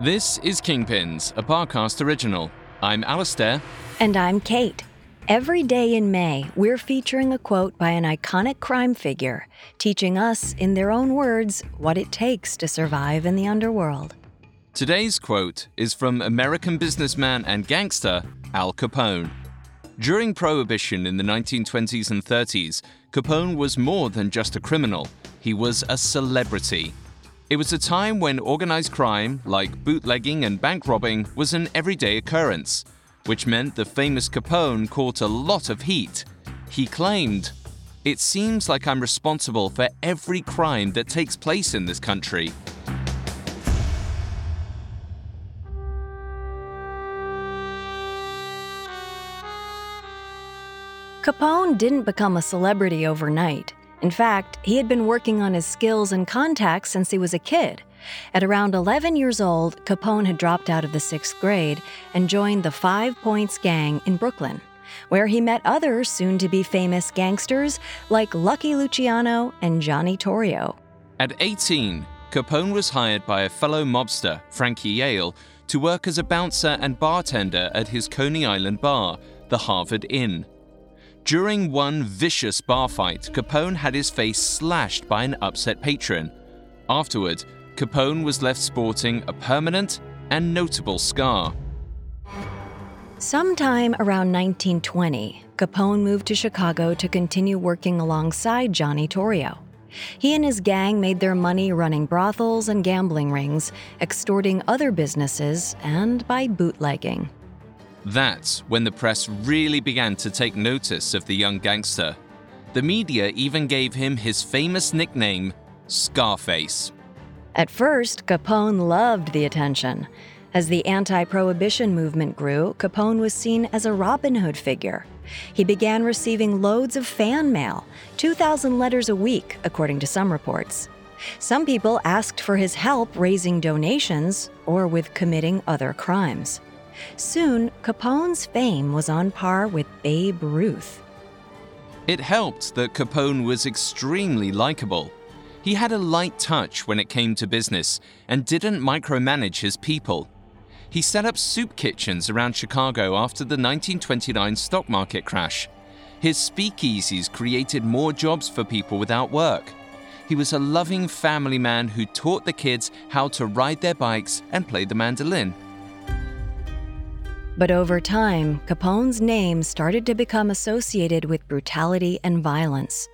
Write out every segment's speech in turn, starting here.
This is Kingpins, a Parcast original. I'm Alastair. And I'm Kate. Every day in May, we're featuring a quote by an iconic crime figure, teaching us, in their own words, what it takes to survive in the underworld. Today's quote is from American businessman and gangster Al Capone. During Prohibition in the 1920s and 30s, Capone was more than just a criminal, he was a celebrity. It was a time when organized crime, like bootlegging and bank robbing, was an everyday occurrence, which meant the famous Capone caught a lot of heat. He claimed, It seems like I'm responsible for every crime that takes place in this country. Capone didn't become a celebrity overnight. In fact, he had been working on his skills and contacts since he was a kid. At around 11 years old, Capone had dropped out of the sixth grade and joined the Five Points Gang in Brooklyn, where he met other soon to be famous gangsters like Lucky Luciano and Johnny Torrio. At 18, Capone was hired by a fellow mobster, Frankie Yale, to work as a bouncer and bartender at his Coney Island bar, the Harvard Inn. During one vicious bar fight, Capone had his face slashed by an upset patron. Afterward, Capone was left sporting a permanent and notable scar. Sometime around 1920, Capone moved to Chicago to continue working alongside Johnny Torrio. He and his gang made their money running brothels and gambling rings, extorting other businesses, and by bootlegging. That's when the press really began to take notice of the young gangster. The media even gave him his famous nickname, Scarface. At first, Capone loved the attention. As the anti prohibition movement grew, Capone was seen as a Robin Hood figure. He began receiving loads of fan mail, 2,000 letters a week, according to some reports. Some people asked for his help raising donations or with committing other crimes. Soon, Capone's fame was on par with Babe Ruth. It helped that Capone was extremely likable. He had a light touch when it came to business and didn't micromanage his people. He set up soup kitchens around Chicago after the 1929 stock market crash. His speakeasies created more jobs for people without work. He was a loving family man who taught the kids how to ride their bikes and play the mandolin. But over time, Capone's name started to become associated with brutality and violence.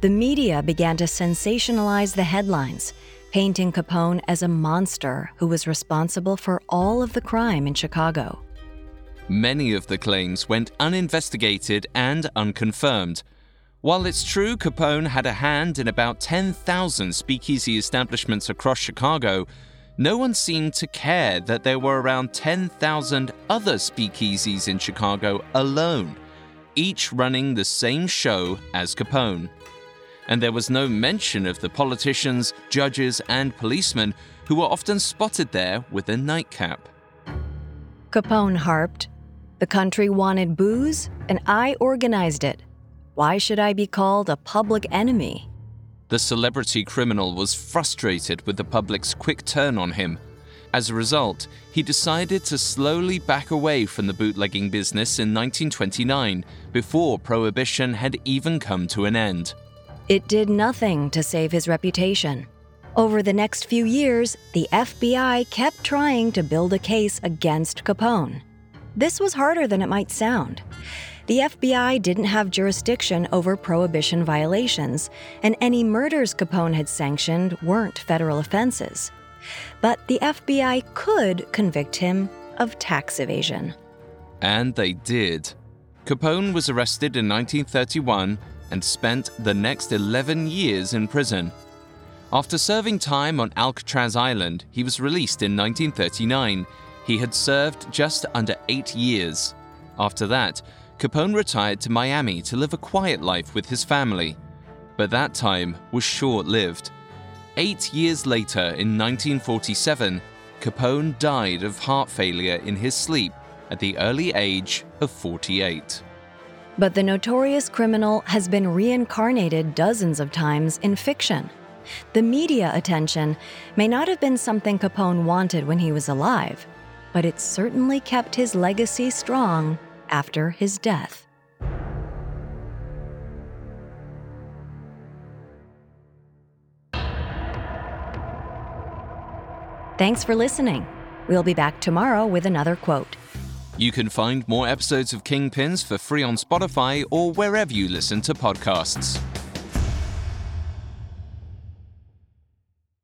The media began to sensationalize the headlines, painting Capone as a monster who was responsible for all of the crime in Chicago. Many of the claims went uninvestigated and unconfirmed. While it's true Capone had a hand in about 10,000 speakeasy establishments across Chicago, no one seemed to care that there were around 10,000 other speakeasies in Chicago alone, each running the same show as Capone. And there was no mention of the politicians, judges, and policemen who were often spotted there with a nightcap. Capone harped, The country wanted booze, and I organized it. Why should I be called a public enemy? The celebrity criminal was frustrated with the public's quick turn on him. As a result, he decided to slowly back away from the bootlegging business in 1929, before Prohibition had even come to an end. It did nothing to save his reputation. Over the next few years, the FBI kept trying to build a case against Capone. This was harder than it might sound. The FBI didn't have jurisdiction over prohibition violations, and any murders Capone had sanctioned weren't federal offenses. But the FBI could convict him of tax evasion. And they did. Capone was arrested in 1931 and spent the next 11 years in prison. After serving time on Alcatraz Island, he was released in 1939. He had served just under eight years. After that, Capone retired to Miami to live a quiet life with his family. But that time was short lived. Eight years later, in 1947, Capone died of heart failure in his sleep at the early age of 48. But the notorious criminal has been reincarnated dozens of times in fiction. The media attention may not have been something Capone wanted when he was alive, but it certainly kept his legacy strong after his death. Thanks for listening. We'll be back tomorrow with another quote. You can find more episodes of Kingpins for free on Spotify or wherever you listen to podcasts.